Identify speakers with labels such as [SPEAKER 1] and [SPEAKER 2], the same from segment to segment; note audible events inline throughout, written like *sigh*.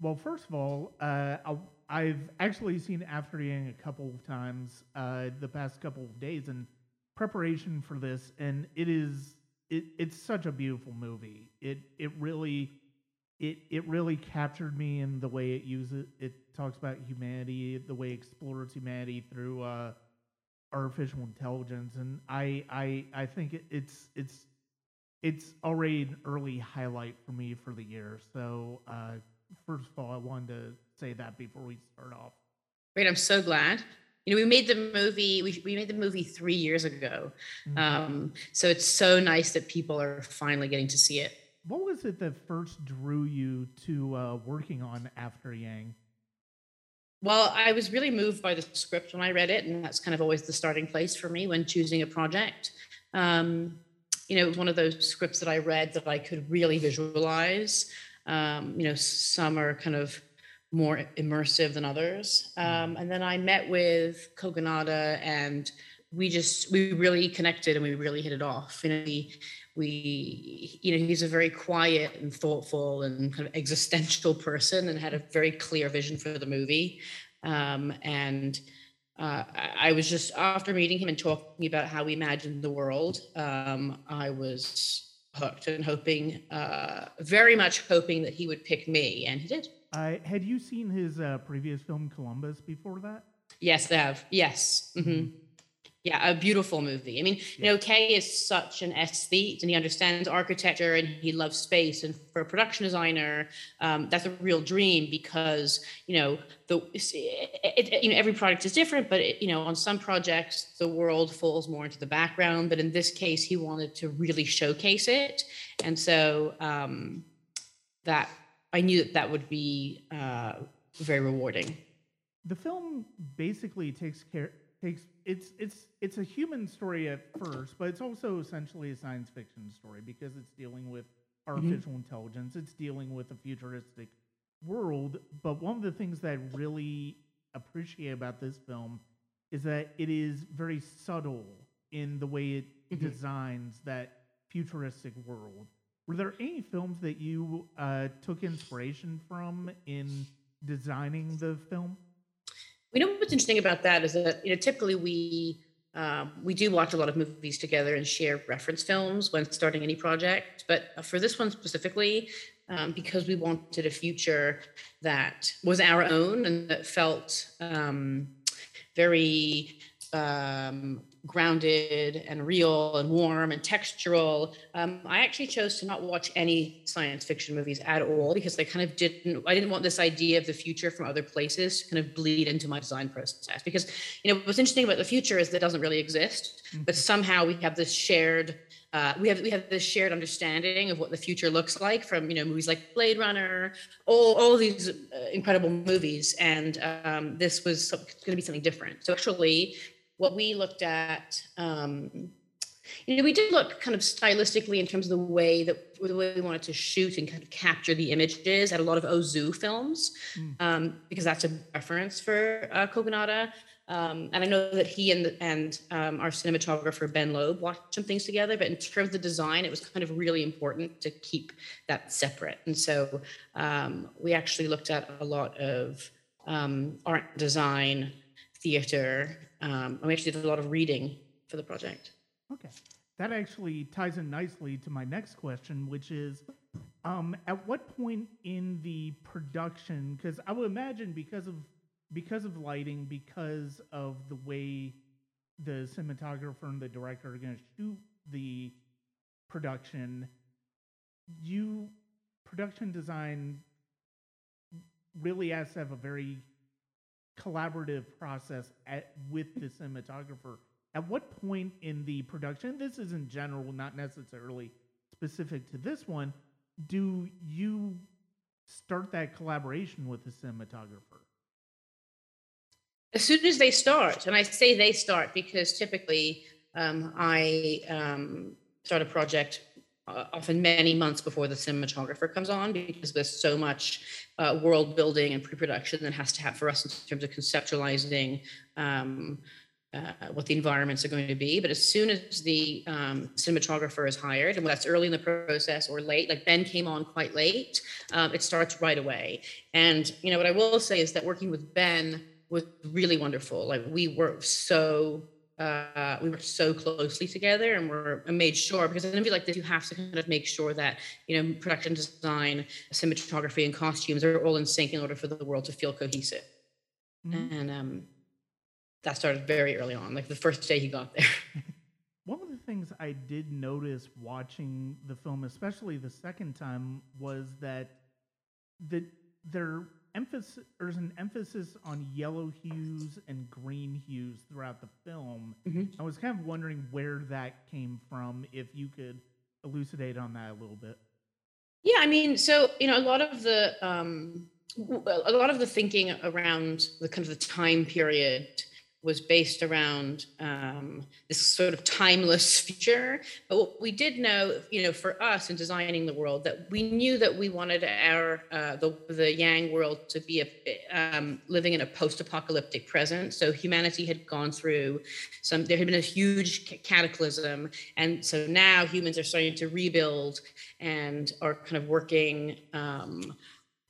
[SPEAKER 1] Well, first of all, uh, I, I've actually seen After Yang a couple of times uh, the past couple of days in preparation for this, and it is it, it's such a beautiful movie. It it really it it really captured me in the way it uses it talks about humanity, the way it explores humanity through uh, artificial intelligence, and I I I think it, it's it's it's already an early highlight for me for the year. So uh, first of all, I wanted to say that before we start off.
[SPEAKER 2] Great, I'm so glad. You know, we made the movie. We, we made the movie three years ago, mm-hmm. um, so it's so nice that people are finally getting to see it.
[SPEAKER 1] What was it that first drew you to uh, working on After Yang?
[SPEAKER 2] Well, I was really moved by the script when I read it, and that's kind of always the starting place for me when choosing a project. Um, you know, it was one of those scripts that I read that I could really visualize. Um, you know, some are kind of more immersive than others. Um, mm-hmm. and then I met with Kogonada, and we just we really connected and we really hit it off. You know, we, we you know he's a very quiet and thoughtful and kind of existential person and had a very clear vision for the movie um, and uh, I was just after meeting him and talking about how we imagined the world um, i was hooked and hoping uh, very much hoping that he would pick me and he did.
[SPEAKER 1] I had you seen his uh, previous film columbus before that?
[SPEAKER 2] Yes i have. Yes. Mm-hmm. Yeah, a beautiful movie. I mean, yeah. you know, Kay is such an aesthete and he understands architecture and he loves space. And for a production designer, um, that's a real dream because, you know, the it, it, you know every project is different, but it, you know, on some projects the world falls more into the background. But in this case, he wanted to really showcase it, and so um, that I knew that that would be uh, very rewarding.
[SPEAKER 1] The film basically takes care takes it's it's it's a human story at first, but it's also essentially a science fiction story because it's dealing with mm-hmm. artificial mm-hmm. intelligence. It's dealing with a futuristic world. But one of the things that I really appreciate about this film is that it is very subtle in the way it mm-hmm. designs that futuristic world. Were there any films that you uh, took inspiration from in designing the film?
[SPEAKER 2] We know what's interesting about that is that you know typically we um, we do watch a lot of movies together and share reference films when starting any project. But for this one specifically, um, because we wanted a future that was our own and that felt um, very um, grounded and real and warm and textural. Um, I actually chose to not watch any science fiction movies at all because I kind of didn't. I didn't want this idea of the future from other places to kind of bleed into my design process. Because you know what's interesting about the future is that it doesn't really exist, mm-hmm. but somehow we have this shared. Uh, we have we have this shared understanding of what the future looks like from you know movies like Blade Runner, all all these uh, incredible movies, and um, this was going to be something different. So actually, what we looked at um, you know we did look kind of stylistically in terms of the way that the way we wanted to shoot and kind of capture the images at a lot of ozu films mm. um, because that's a reference for uh. Um, and I know that he and and um, our cinematographer Ben Loeb watched some things together, but in terms of the design, it was kind of really important to keep that separate. And so um, we actually looked at a lot of um, art design, theater, um, I actually did a lot of reading for the project.
[SPEAKER 1] Okay. That actually ties in nicely to my next question, which is um, at what point in the production, because I would imagine because of because of lighting, because of the way the cinematographer and the director are going to shoot the production, you production design really has to have a very collaborative process at, with the cinematographer. At what point in the production, this is in general, not necessarily specific to this one, do you start that collaboration with the cinematographer?
[SPEAKER 2] As soon as they start, and I say they start because typically um, I um, start a project uh, often many months before the cinematographer comes on because there's so much uh, world building and pre-production that has to happen for us in terms of conceptualizing um, uh, what the environments are going to be. But as soon as the um, cinematographer is hired, and that's early in the process or late, like Ben came on quite late, um, it starts right away. And you know what I will say is that working with Ben was really wonderful. Like we worked so uh, we worked so closely together and we're and made sure because in a movie like this you have to kind of make sure that you know production design cinematography and costumes are all in sync in order for the world to feel cohesive mm-hmm. and um, that started very early on like the first day he got there *laughs*
[SPEAKER 1] one of the things i did notice watching the film especially the second time was that the there emphasis there's an emphasis on yellow hues and green hues throughout the film. Mm-hmm. I was kind of wondering where that came from, if you could elucidate on that a little bit.
[SPEAKER 2] Yeah, I mean, so you know, a lot of the um, a lot of the thinking around the kind of the time period was based around um, this sort of timeless future. But what we did know, you know, for us in designing the world, that we knew that we wanted our uh, the the Yang world to be a, um, living in a post-apocalyptic present. So humanity had gone through some. There had been a huge cataclysm, and so now humans are starting to rebuild and are kind of working. Um,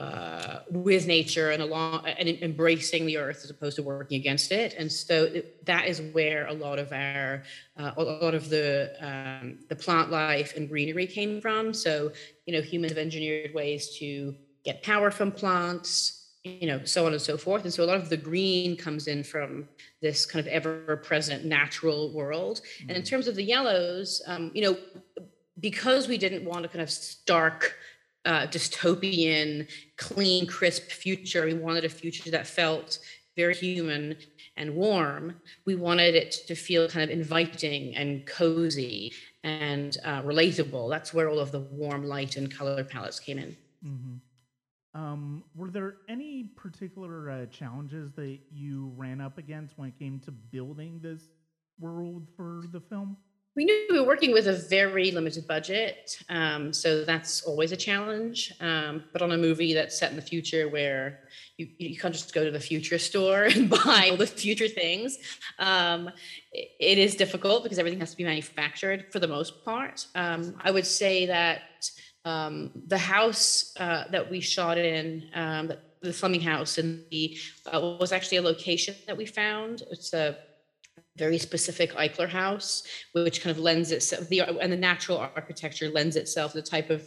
[SPEAKER 2] uh, with nature and along and embracing the earth as opposed to working against it. And so it, that is where a lot of our uh, a lot of the um, the plant life and greenery came from. So you know humans have engineered ways to get power from plants, you know, so on and so forth. And so a lot of the green comes in from this kind of ever-present natural world. Mm-hmm. And in mm. terms of the yellows, um, you know, because we didn't want to kind of stark uh, dystopian, clean, crisp future. We wanted a future that felt very human and warm. We wanted it to feel kind of inviting and cozy and uh, relatable. That's where all of the warm light and color palettes came in. Mm-hmm.
[SPEAKER 1] Um, were there any particular uh, challenges that you ran up against when it came to building this world for the film?
[SPEAKER 2] We knew we were working with a very limited budget, um, so that's always a challenge. Um, but on a movie that's set in the future, where you, you can't just go to the future store *laughs* and buy all the future things, um, it, is difficult because everything has to be manufactured for the most part. Um, I would say that um, the house uh, that we shot in, um, the Fleming house, and the uh, was actually a location that we found. It's a very specific Eichler house, which kind of lends itself the and the natural architecture lends itself the type of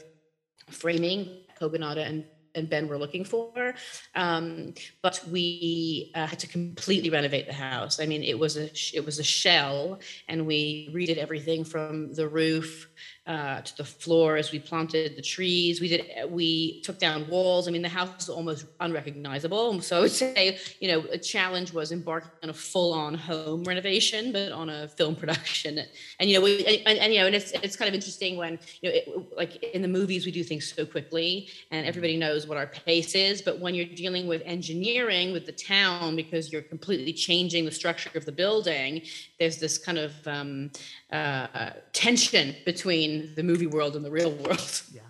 [SPEAKER 2] framing Kogonada and and Ben were looking for. Um, but we uh, had to completely renovate the house. I mean, it was a it was a shell, and we redid everything from the roof uh, to the floor as we planted the trees. We did we took down walls. I mean, the house is almost unrecognizable. So I would *laughs* say, you know, a challenge was embarking on a full-on home renovation, but on a film *laughs* production. And you know, we and, and you know, and it's it's kind of interesting when you know, it, like in the movies, we do things so quickly, and everybody knows what our pace is. But when you're dealing with engineering with the town, because you're completely changing the structure of the building, there's this kind of um, uh, tension between the movie world and the real world. *laughs*
[SPEAKER 1] Yeah.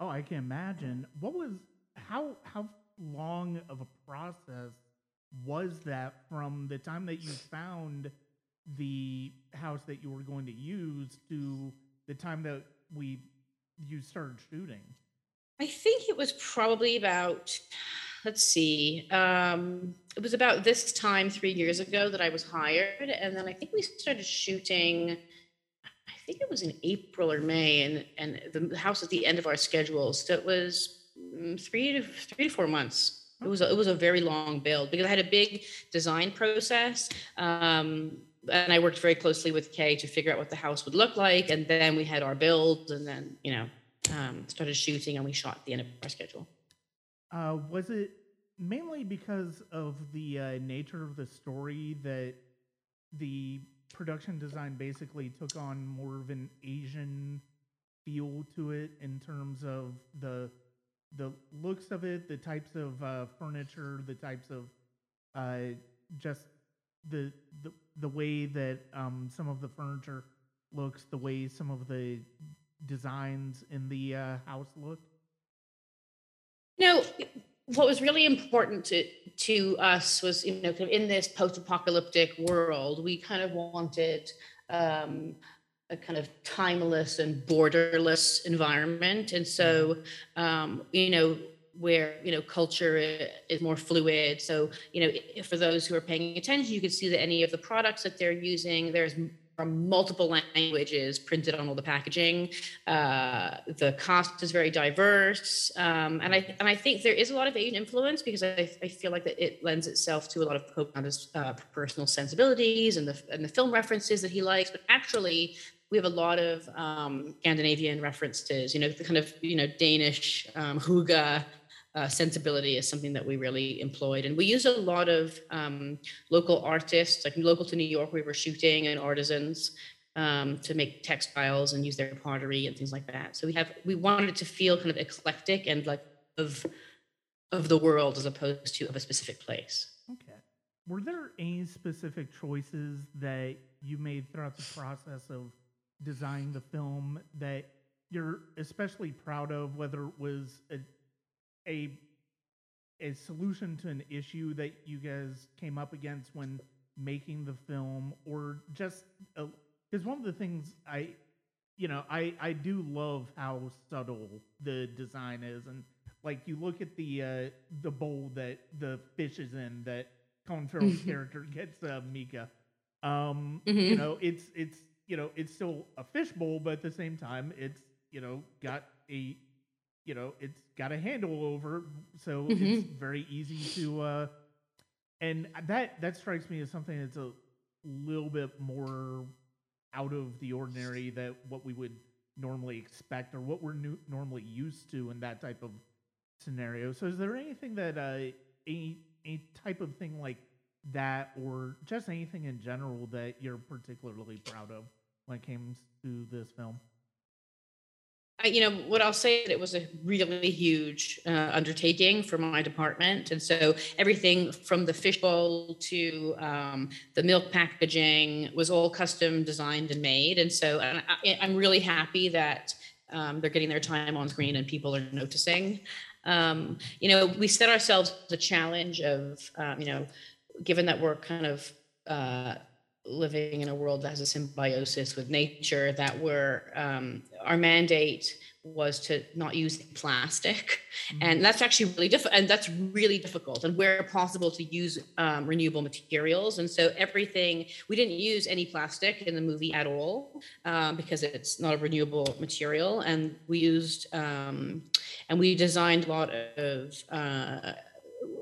[SPEAKER 1] Oh, I can imagine. What was how how long of a process was that from the time that you found the house that you were going to use to the time that we you started shooting?
[SPEAKER 2] I think it was probably about let's see. Um, it was about this time three years ago that I was hired, and then I think we started shooting. I think it was in April or May, and and the house at the end of our schedule. So it was mm, three to three to four months. It was a, it was a very long build because I had a big design process. Um, and I worked very closely with Kay to figure out what the house would look like, and then we had our build, and then you know um, started shooting, and we shot the end of our schedule.
[SPEAKER 1] Uh, was it mainly because of the uh, nature of the story that the production design basically took on more of an Asian feel to it in terms of the the looks of it, the types of uh, furniture, the types of uh, just the, the the way that um, some of the furniture looks, the way some of the designs in the uh, house look.
[SPEAKER 2] You know, what was really important to to us was you know kind of in this post-apocalyptic world we kind of wanted um, a kind of timeless and borderless environment. And so um, you know where you know culture is more fluid. So you know for those who are paying attention you can see that any of the products that they're using there's from multiple languages printed on all the packaging. Uh, the cost is very diverse, um, and I and I think there is a lot of Asian influence because I, I feel like that it lends itself to a lot of Pope uh, personal sensibilities and the and the film references that he likes. But actually, we have a lot of um, Scandinavian references. You know, the kind of you know Danish um, hygge uh, sensibility is something that we really employed. And we use a lot of um, local artists, like local to New York, we were shooting and artisans um, to make textiles and use their pottery and things like that. So we have we wanted to feel kind of eclectic and like of of the world as opposed to of a specific place.
[SPEAKER 1] Okay. Were there any specific choices that you made throughout the process of designing the film that you're especially proud of, whether it was a a a solution to an issue that you guys came up against when making the film or just because one of the things i you know i i do love how subtle the design is and like you look at the uh the bowl that the fish is in that colin farrell's *laughs* character gets uh mika um mm-hmm. you know it's it's you know it's still a fish bowl but at the same time it's you know got a you know it's got a handle over, so mm-hmm. it's very easy to. Uh, and that that strikes me as something that's a little bit more out of the ordinary that what we would normally expect or what we're new, normally used to in that type of scenario. So, is there anything that uh, a a type of thing like that, or just anything in general that you're particularly proud of when it comes to this film?
[SPEAKER 2] You know what I'll say that it was a really huge uh, undertaking for my department, and so everything from the fishbowl to um, the milk packaging was all custom designed and made. And so I, am really happy that um, they're getting their time on screen and people are noticing. Um, you know, we set ourselves the challenge of um, you know, given that we're kind of uh, living in a world that has a symbiosis with nature that we're um, our mandate was to not use plastic. Mm-hmm. and that's actually really difficult and that's really difficult and where possible to use um, renewable materials. And so everything we didn't use any plastic in the movie at all um, because it's not a renewable material. And we used um, and we designed a lot of uh,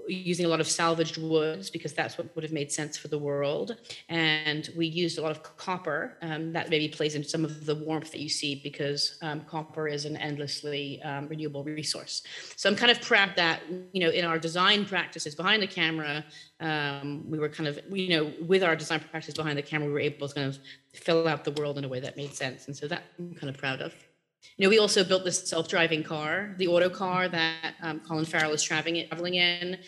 [SPEAKER 2] using a lot of salvaged woods because that's what would have made sense for the world. And we used a lot of copper. Um, that maybe plays into some of the warmth that you see because um, copper is an endlessly um, renewable resource. So I'm kind of proud that, you know, in our design practices behind the camera, um, we were kind of, you know, with our design practices behind the camera, we were able to kind of fill out the world in a way that made sense. And so that I'm kind of proud of. You know, we also built this self-driving car, the auto car that um, Colin Farrell is traveling, traveling in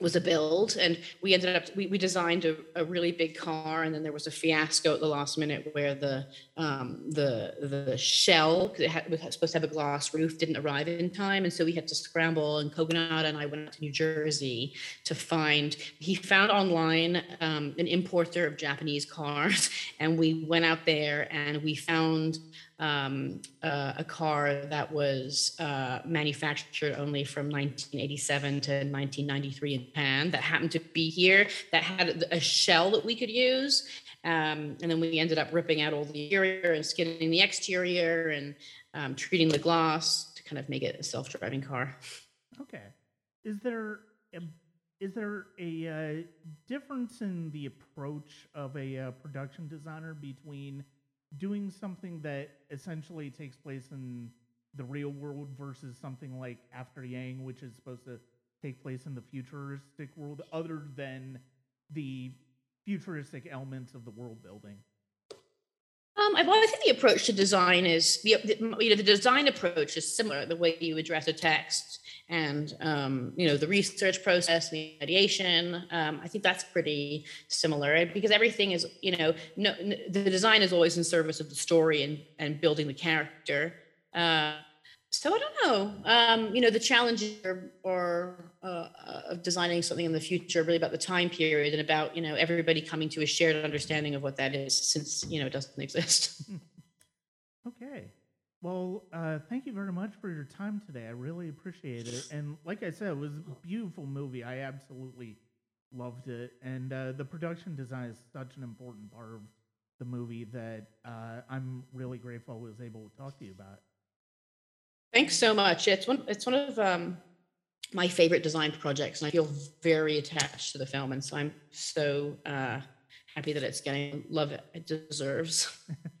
[SPEAKER 2] was a build and we ended up we, we designed a, a, really big car and then there was a fiasco at the last minute where the um, the the shell it, had, it was supposed to have a glass roof didn't arrive in time and so we had to scramble and Kogonada and i went out to new jersey to find he found online um, an importer of japanese cars *laughs* and we went out there and we found um, uh, a car that was uh, manufactured only from 1987 to 1993 in Japan that happened to be here that had a shell that we could use. Um, and then we ended up ripping out all the interior and skinning the exterior and um, treating the glass to kind of make it a self-driving car.
[SPEAKER 1] Okay. Is there a, is there a uh, difference in the approach of a uh, production designer between doing something that essentially takes place in the real world versus something like After Yang, which is supposed to take place in the futuristic world, other than the futuristic elements of the world building?
[SPEAKER 2] Um, I, well, I think the approach to design is the, the, you know the design approach is similar. The way you address a text and um, you know the research process, the ideation. Um, I think that's pretty similar because everything is you know no, the design is always in service of the story and and building the character. Uh, so I don't know. Um, you know, the challenges are uh, of designing something in the future, really about the time period and about, you know, everybody coming to a shared understanding of what that is since, you know, it doesn't exist.
[SPEAKER 1] Okay. Well, uh, thank you very much for your time today. I really appreciate it. And like I said, it was a beautiful movie. I absolutely loved it. And uh, the production design is such an important part of the movie that uh, I'm really grateful I was able to talk to you about.
[SPEAKER 2] Thanks so much. It's one it's one of um, my favorite design projects, and I feel very attached to the film, and so I'm so uh, happy that it's getting love it deserves. *laughs*